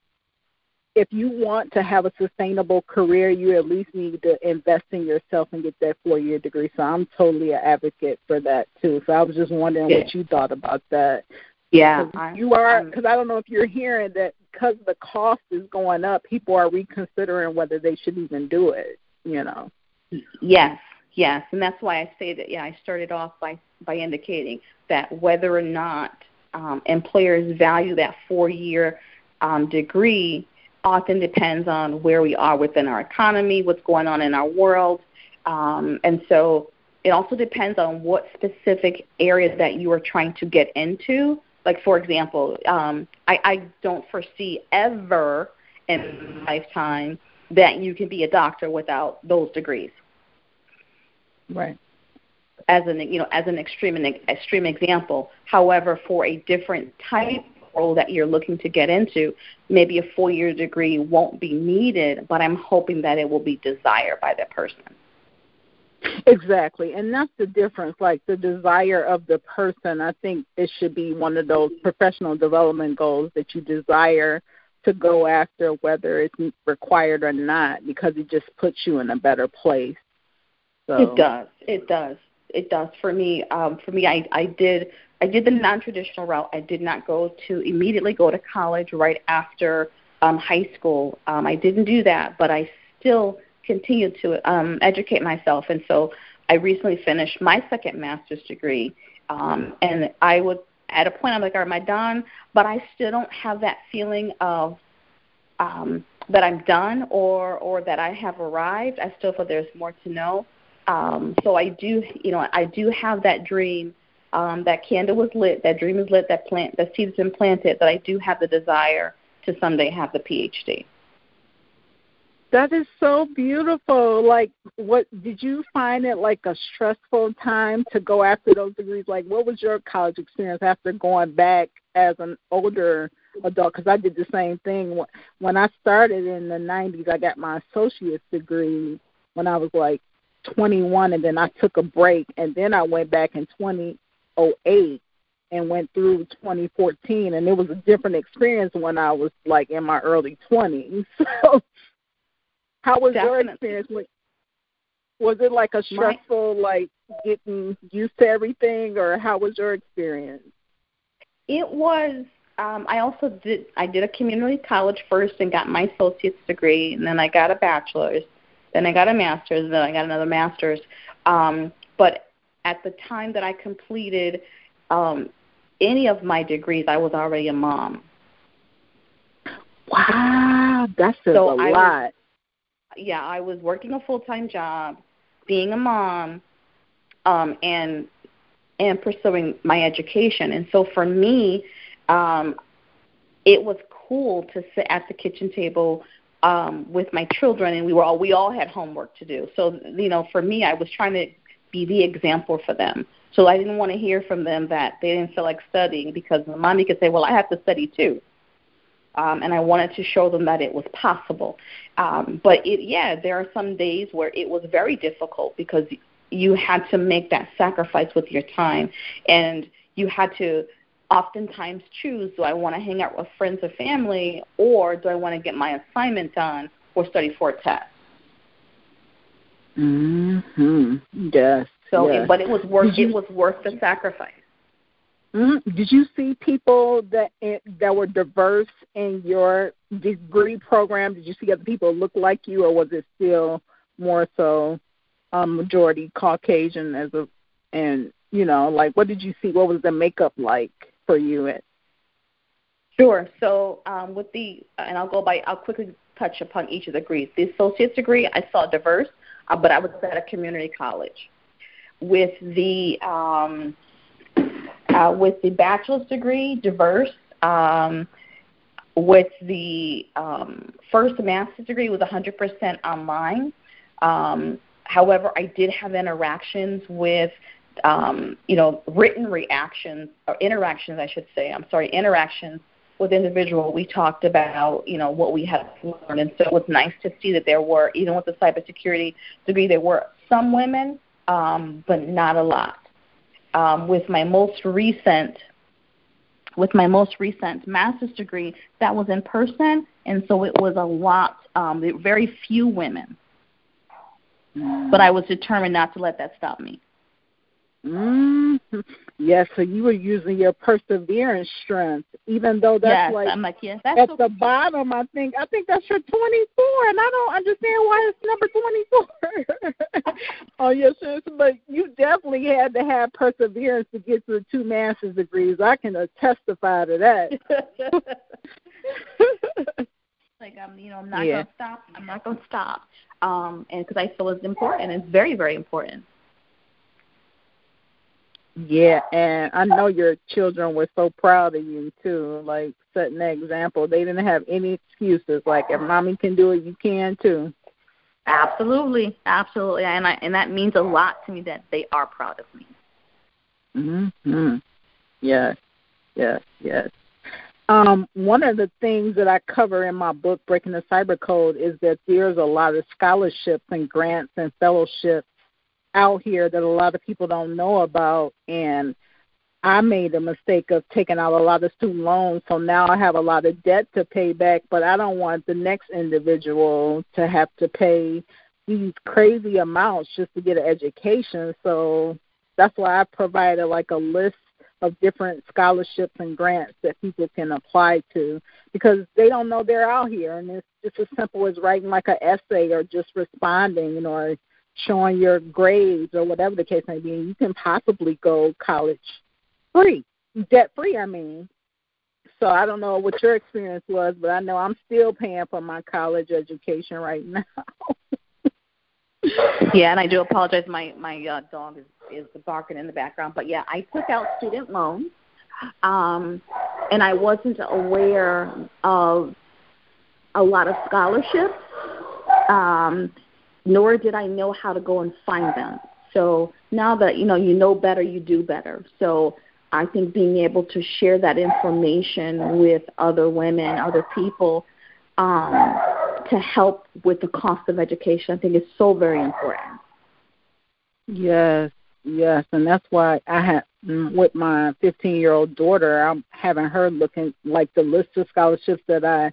if you want to have a sustainable career, you at least need to invest in yourself and get that four year degree. So I'm totally an advocate for that too. So I was just wondering yeah. what you thought about that. Yeah, you are because I don't know if you're hearing that because the cost is going up, people are reconsidering whether they should even do it. You know. Yes, yes, and that's why I say that. Yeah, I started off by by indicating that whether or not um, employers value that four year um, degree often depends on where we are within our economy, what's going on in our world. Um, and so it also depends on what specific areas that you are trying to get into. Like, for example, um, I, I don't foresee ever in my lifetime that you can be a doctor without those degrees. Right. As an you know as an extreme an extreme example. However, for a different type role that you're looking to get into, maybe a four year degree won't be needed, but I'm hoping that it will be desired by that person. Exactly. And that's the difference. Like the desire of the person, I think it should be one of those professional development goals that you desire to go after, whether it's required or not, because it just puts you in a better place. So. It does. It does. It does. For me, um, for me, I, I did I did the non-traditional route. I did not go to immediately go to college right after um, high school. Um, I didn't do that, but I still continued to um, educate myself, and so I recently finished my second master's degree. Um, and I would, at a point, I'm like, "Am I done?" But I still don't have that feeling of um, that I'm done or or that I have arrived. I still feel there's more to know. Um, so I do, you know, I do have that dream um, that candle was lit, that dream is lit, that plant, that seed has been planted, that I do have the desire to someday have the PhD. That is so beautiful. Like, what did you find it like a stressful time to go after those degrees? Like, what was your college experience after going back as an older adult? Because I did the same thing when I started in the '90s. I got my associate's degree when I was like 21, and then I took a break, and then I went back in 2008 and went through 2014, and it was a different experience when I was like in my early 20s. So how was Definitely. your experience? With, was it like a stressful, like getting used to everything, or how was your experience? It was. Um, I also did. I did a community college first and got my associate's degree, and then I got a bachelor's. Then I got a master's. Then I got another master's. Um, but at the time that I completed um, any of my degrees, I was already a mom. Wow, that's so a I lot. Was, yeah, I was working a full time job, being a mom, um, and and pursuing my education. And so for me, um, it was cool to sit at the kitchen table um, with my children, and we were all we all had homework to do. So you know, for me, I was trying to be the example for them. So I didn't want to hear from them that they didn't feel like studying because the mommy could say, "Well, I have to study too." um, and I wanted to show them that it was possible. Um, but it, yeah, there are some days where it was very difficult because you had to make that sacrifice with your time, and you had to oftentimes choose: do I want to hang out with friends or family, or do I want to get my assignment done or study for a test? Mhm. Yes. So, yes. but it was worth it was worth the sacrifice. Mm-hmm. Did you see people that eh, that were diverse in your degree program? Did you see other people look like you, or was it still more so um, majority Caucasian as a and you know like what did you see? What was the makeup like for you? At Sure. So um, with the and I'll go by I'll quickly touch upon each of the degrees. The associate's degree I saw diverse, uh, but I was at a community college. With the um, uh, with the bachelor's degree, diverse. Um, with the um, first master's degree, was 100% online. Um, however, I did have interactions with, um, you know, written reactions or interactions, I should say. I'm sorry, interactions with individual. We talked about, you know, what we had learned, and so it was nice to see that there were, even with the cybersecurity degree, there were some women, um, but not a lot. Um, with my most recent with my most recent master's degree that was in person. And so it was a lot um, very few women. But i was determined not to let that stop me Mm-hmm. Yes, so you were using your perseverance strength, even though that's yes, like, I'm like yeah, that's at the bottom. I think I think that's your 24, and I don't understand why it's number 24 on your strength. But you definitely had to have perseverance to get to the two master's degrees. I can testify to that. like I'm, you know, I'm not yeah. gonna stop. I'm not gonna stop. Um, and because I feel it's important, it's very, very important. Yeah, and I know your children were so proud of you too, like setting an example. They didn't have any excuses. Like if mommy can do it, you can too. Absolutely, absolutely, and I and that means a lot to me that they are proud of me. Mhm. Yes, yes, yes. Um, one of the things that I cover in my book, Breaking the Cyber Code, is that there's a lot of scholarships and grants and fellowships out here that a lot of people don't know about and I made a mistake of taking out a lot of student loans, so now I have a lot of debt to pay back, but I don't want the next individual to have to pay these crazy amounts just to get an education. So that's why I provided like a list of different scholarships and grants that people can apply to because they don't know they're out here and it's just as simple as writing like an essay or just responding or showing your grades or whatever the case may be, you can possibly go college free, debt free. I mean. So I don't know what your experience was, but I know I'm still paying for my college education right now. yeah, and I do apologize. My my uh, dog is is barking in the background. But yeah, I took out student loans, um, and I wasn't aware of a lot of scholarships, um, nor did I know how to go and find them. So now that you know you know better, you do better. So I think being able to share that information with other women, other people, um, to help with the cost of education, I think is so very important. Yes, yes, and that's why I have mm, with my 15 year old daughter, I'm having her looking like the list of scholarships that I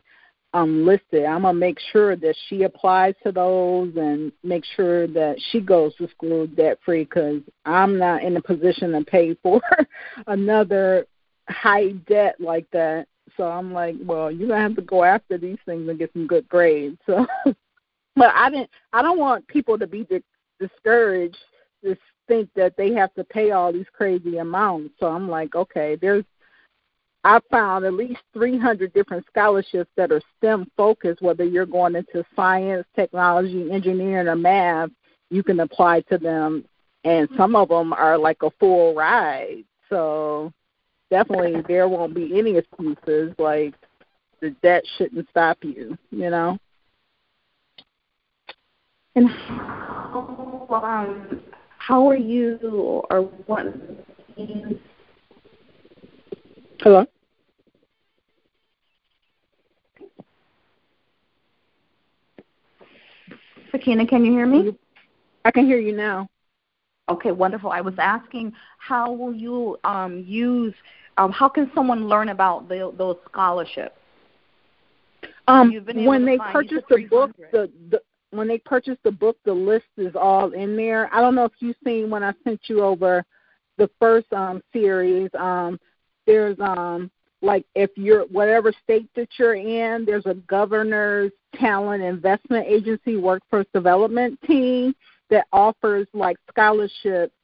um listed. I'm gonna make sure that she applies to those and make sure that she goes to school debt free because I'm not in a position to pay for another high debt like that. So I'm like, well, you're gonna have to go after these things and get some good grades. So, but I didn't. I don't want people to be di- discouraged. Just think that they have to pay all these crazy amounts. So I'm like, okay, there's I found at least 300 different scholarships that are STEM focused, whether you're going into science, technology, engineering, or math, you can apply to them. And some of them are like a full ride. So definitely there won't be any excuses. Like the debt shouldn't stop you, you know? And how, um, how are you or what Hello? Sakina, can you hear me? I can hear you now. Okay, wonderful. I was asking how will you um, use, um, how can someone learn about the, those scholarships? Um, when they purchase the book, the, the when they purchase the book, the list is all in there. I don't know if you've seen when I sent you over the first um, series. Um, there's um like if you're whatever state that you're in, there's a governor's talent investment agency workforce development team that offers like scholarships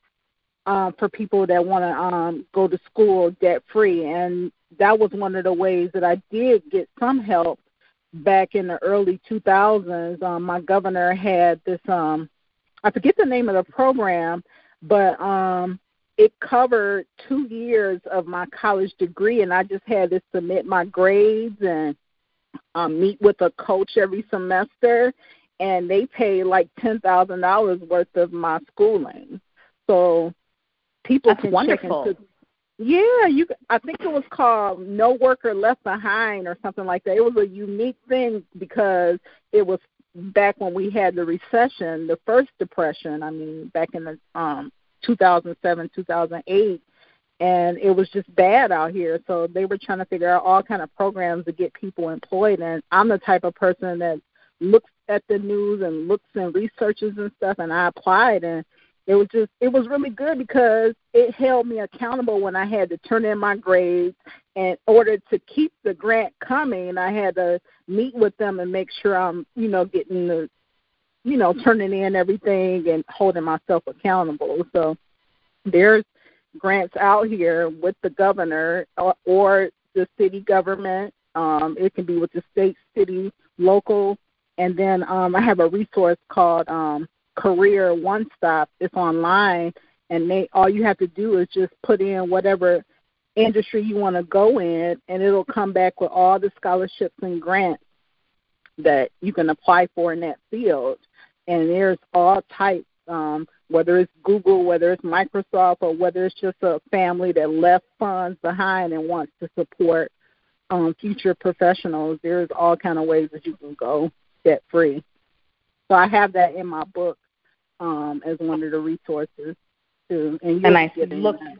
um, for people that want to um, go to school debt free. And that was one of the ways that I did get some help back in the early 2000s. Um, my governor had this, um, I forget the name of the program, but um, it covered two years of my college degree, and I just had to submit my grades and um, meet with a coach every semester, and they pay like ten thousand dollars worth of my schooling. So people That's can wonderful. check into. Yeah, you. I think it was called No Worker Left Behind or something like that. It was a unique thing because it was back when we had the recession, the first depression. I mean, back in the um 2007, 2008, and it was just bad out here. So they were trying to figure out all kind of programs to get people employed. And I'm the type of person that looks at the news and looks and researches and stuff. And I applied, and it was just it was really good because it held me accountable when I had to turn in my grades. In order to keep the grant coming, I had to meet with them and make sure I'm you know getting the you know, turning in everything and holding myself accountable. So there's grants out here with the governor or, or the city government. Um, it can be with the state, city, local, and then um, I have a resource called um, Career One Stop. It's online, and they all you have to do is just put in whatever industry you want to go in, and it'll come back with all the scholarships and grants that you can apply for in that field and there's all types, um, whether it's Google, whether it's Microsoft, or whether it's just a family that left funds behind and wants to support um, future professionals. There's all kind of ways that you can go debt free. So I have that in my book um, as one of the resources too. And, and I look. That.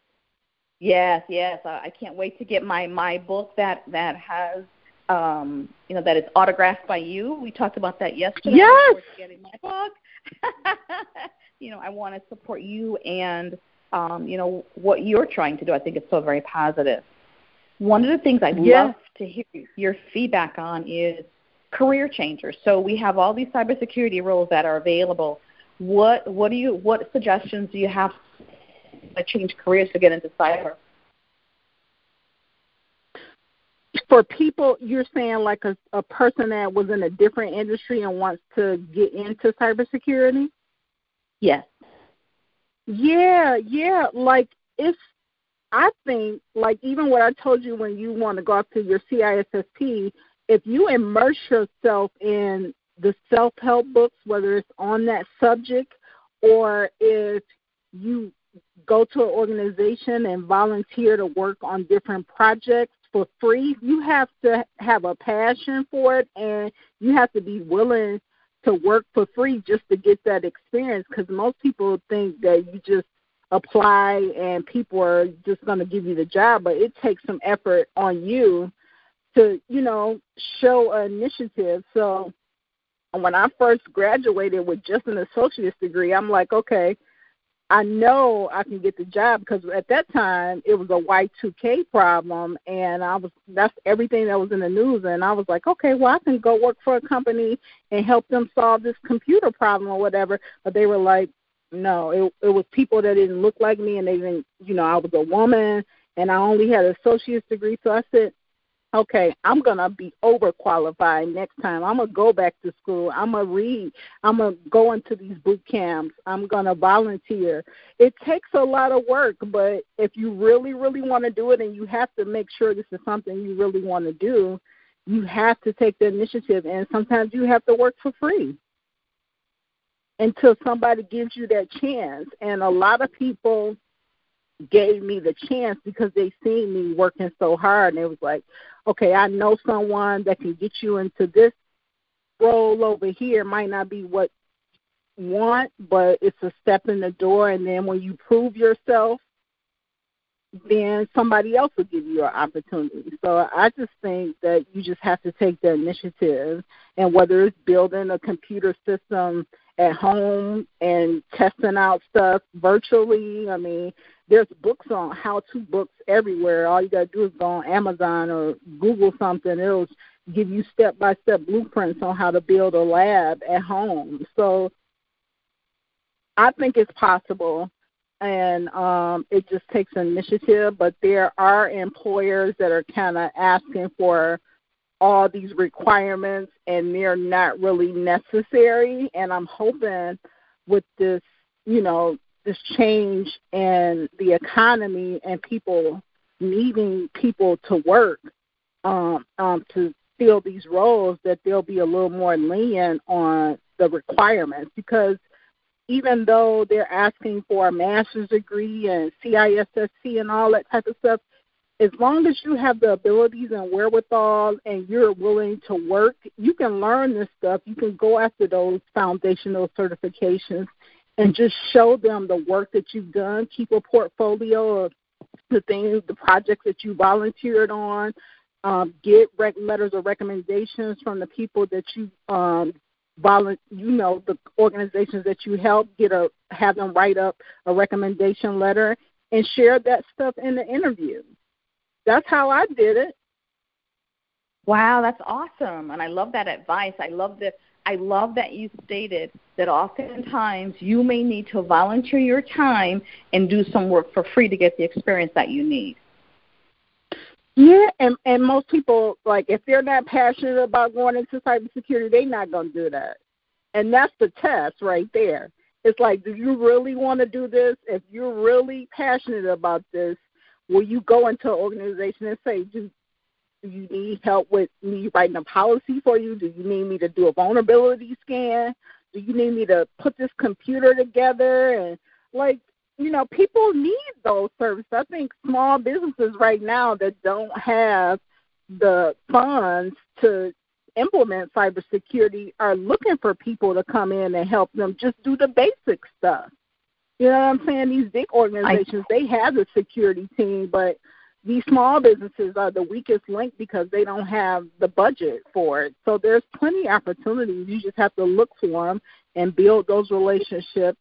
Yes, yes. I can't wait to get my my book that that has um, you know, that is autographed by you. We talked about that yesterday. Yes. Getting my book. you know, I want to support you and um, you know what you're trying to do. I think it's so very positive. One of the things I'd yes. love to hear your feedback on is career changers. So we have all these cybersecurity roles that are available. What what do you what suggestions do you have to change careers to get into cyber? For people you're saying like a, a person that was in a different industry and wants to get into cybersecurity yes Yeah, yeah. Like it's I think like even what I told you when you want to go up to your CISSP, if you immerse yourself in the self help books, whether it's on that subject or if you go to an organization and volunteer to work on different projects for free, you have to have a passion for it and you have to be willing to work for free just to get that experience because most people think that you just apply and people are just going to give you the job but it takes some effort on you to you know show initiative. So when i first graduated with just an associate's degree i'm like okay I know I can get the job because at that time it was a Y2K problem, and I was that's everything that was in the news, and I was like, okay, well I can go work for a company and help them solve this computer problem or whatever. But they were like, no, it it was people that didn't look like me, and they didn't, you know, I was a woman, and I only had an associate's degree, so I said, okay, I'm gonna be overqualified next time. I'm gonna go back to school. I'm gonna read. I'm gonna go into these boot camps. I'm gonna volunteer. It takes a lot of work, but if you really, really want to do it, and you have to make sure this is something you really want to do, you have to take the initiative. And sometimes you have to work for free until somebody gives you that chance. And a lot of people gave me the chance because they seen me working so hard and it was like, okay, I know someone that can get you into this role over here might not be what you want, but it's a step in the door and then when you prove yourself then somebody else will give you an opportunity. So I just think that you just have to take the initiative and whether it's building a computer system at home and testing out stuff virtually. I mean, there's books on how to books everywhere. All you gotta do is go on Amazon or Google something. It'll give you step by step blueprints on how to build a lab at home. So I think it's possible and um it just takes initiative, but there are employers that are kinda asking for all these requirements and they're not really necessary and I'm hoping with this, you know, this change in the economy and people needing people to work um, um, to fill these roles, that they'll be a little more lenient on the requirements because even though they're asking for a master's degree and CISSP and all that type of stuff, as long as you have the abilities and wherewithal and you're willing to work, you can learn this stuff. You can go after those foundational certifications and just show them the work that you've done. Keep a portfolio of the things, the projects that you volunteered on. Um, get rec- letters of recommendations from the people that you um, volu- you know the organizations that you help. Get a have them write up a recommendation letter and share that stuff in the interview. That's how I did it. Wow, that's awesome, and I love that advice. I love the I love that you stated that oftentimes you may need to volunteer your time and do some work for free to get the experience that you need. Yeah, and and most people like if they're not passionate about going into cybersecurity, they're not going to do that. And that's the test right there. It's like, do you really want to do this? If you're really passionate about this, will you go into an organization and say, do do you need help with me writing a policy for you? Do you need me to do a vulnerability scan? Do you need me to put this computer together? And like, you know, people need those services. I think small businesses right now that don't have the funds to implement cybersecurity are looking for people to come in and help them just do the basic stuff. You know what I'm saying? These big organizations, I, they have a security team, but these small businesses are the weakest link because they don't have the budget for it. So there's plenty of opportunities. You just have to look for them and build those relationships.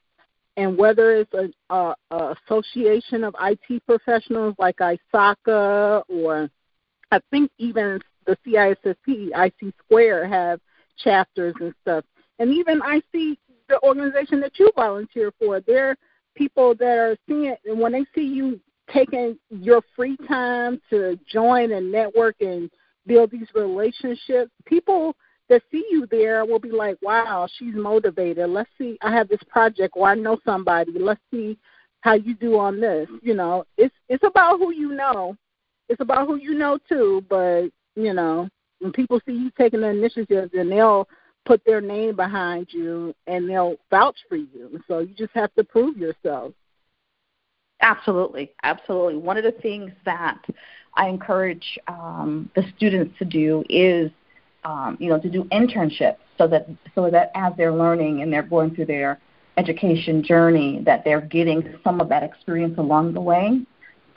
And whether it's a, a, a association of IT professionals like ISACA or I think even the CISSP, IC Square have chapters and stuff. And even I see the organization that you volunteer for, they're people that are seeing, it, and when they see you taking your free time to join and network and build these relationships, people that see you there will be like, wow, she's motivated. Let's see, I have this project or I know somebody. Let's see how you do on this. You know, it's it's about who you know. It's about who you know too. But you know, when people see you taking the initiative, then they'll put their name behind you and they'll vouch for you. So you just have to prove yourself. Absolutely, absolutely. One of the things that I encourage um, the students to do is, um, you know, to do internships so that so that as they're learning and they're going through their education journey, that they're getting some of that experience along the way,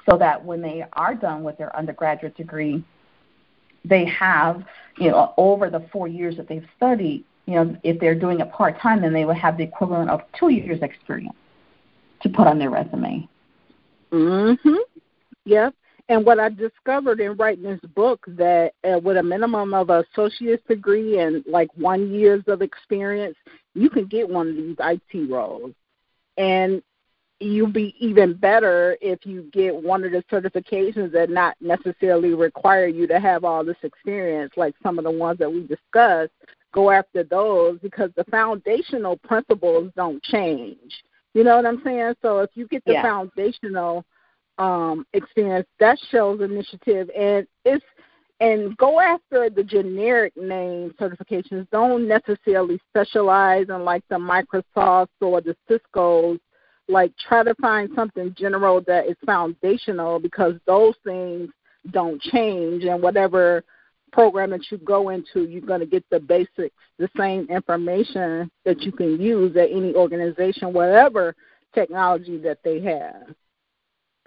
so that when they are done with their undergraduate degree, they have, you know, over the four years that they've studied, you know, if they're doing it part time, then they will have the equivalent of two years experience to put on their resume. Mhm. Yep. And what I discovered in writing this book that uh, with a minimum of an associate's degree and like one years of experience, you can get one of these IT roles. And you'll be even better if you get one of the certifications that not necessarily require you to have all this experience, like some of the ones that we discussed. Go after those because the foundational principles don't change. You know what I'm saying? So if you get the yeah. foundational um, experience, that shows initiative, and it's and go after the generic name certifications. Don't necessarily specialize in like the Microsoft or the Cisco's. Like try to find something general that is foundational because those things don't change, and whatever program that you go into, you're going to get the basics, the same information that you can use at any organization, whatever technology that they have.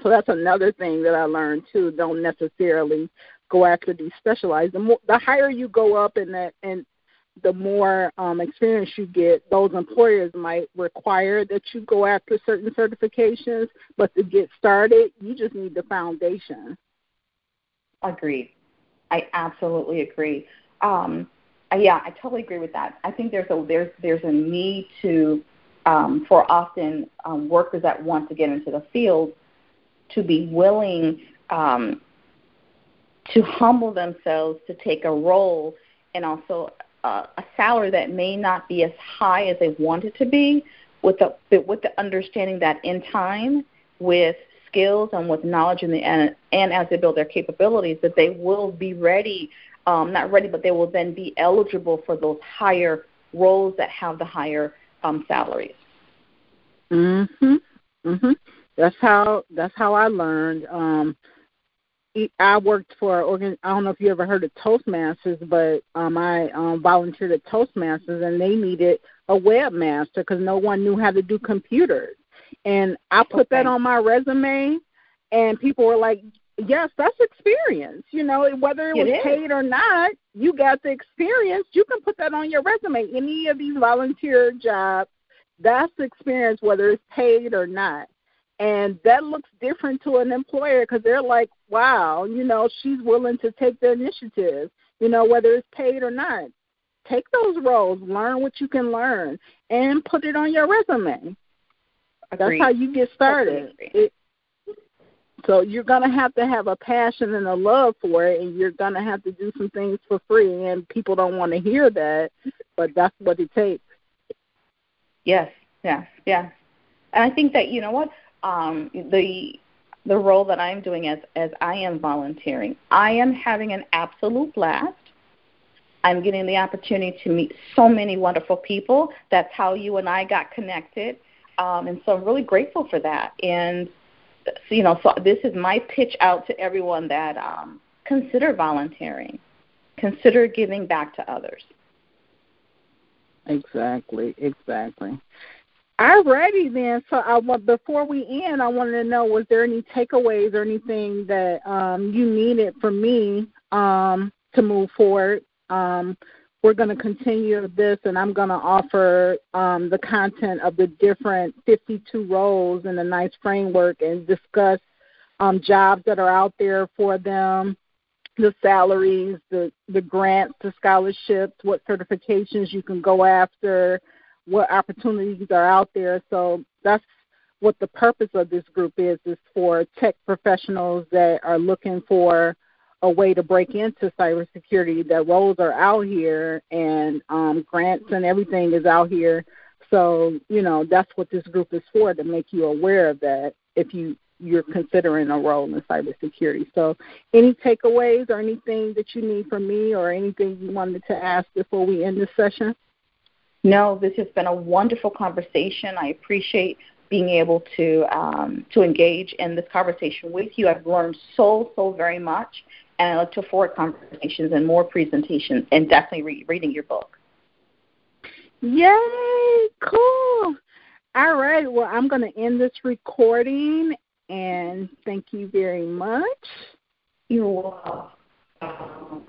So that's another thing that I learned too. Don't necessarily go after these specialized. The more, the higher you go up in that, and the more um, experience you get, those employers might require that you go after certain certifications. But to get started, you just need the foundation. Agreed. I absolutely agree. Um, yeah, I totally agree with that. I think there's a there's there's a need to um, for often um, workers that want to get into the field to be willing um, to humble themselves to take a role and also uh, a salary that may not be as high as they want it to be, with the with the understanding that in time with skills and with knowledge and, the, and, and as they build their capabilities, that they will be ready, um, not ready, but they will then be eligible for those higher roles that have the higher um, salaries. Mhm. Mhm. That's how that's how I learned. Um, I worked for organ. I don't know if you ever heard of Toastmasters, but um, I um, volunteered at Toastmasters, and they needed a webmaster because no one knew how to do computers. And I put that on my resume, and people were like, "Yes, that's experience. You know, whether it, it was is. paid or not, you got the experience. You can put that on your resume. Any of these volunteer jobs, that's experience, whether it's paid or not." And that looks different to an employer because they're like, "Wow, you know, she's willing to take the initiative. You know, whether it's paid or not." Take those roles, learn what you can learn, and put it on your resume. Agreed. That's how you get started. It, so you're gonna have to have a passion and a love for it, and you're gonna have to do some things for free. And people don't want to hear that, but that's what it takes. Yes, yes, yes. And I think that you know what um, the the role that I'm doing as as I am volunteering, I am having an absolute blast. I'm getting the opportunity to meet so many wonderful people. That's how you and I got connected. Um, and so I'm really grateful for that. And you know, so this is my pitch out to everyone that um, consider volunteering, consider giving back to others. Exactly, exactly. Alrighty then. So I before we end, I wanted to know was there any takeaways or anything that um, you needed from me um, to move forward? Um, we're going to continue this, and I'm going to offer um, the content of the different 52 roles in the NICE framework and discuss um, jobs that are out there for them, the salaries, the, the grants, the scholarships, what certifications you can go after, what opportunities are out there. So that's what the purpose of this group is, is for tech professionals that are looking for a way to break into cybersecurity. The roles are out here, and um, grants and everything is out here. So, you know, that's what this group is for to make you aware of that if you you're considering a role in cybersecurity. So, any takeaways or anything that you need from me or anything you wanted to ask before we end this session? No, this has been a wonderful conversation. I appreciate being able to um, to engage in this conversation with you. I've learned so so very much, and I look to forward conversations and more presentations, and definitely re- reading your book. Yay! Cool. All right. Well, I'm going to end this recording, and thank you very much. You're welcome.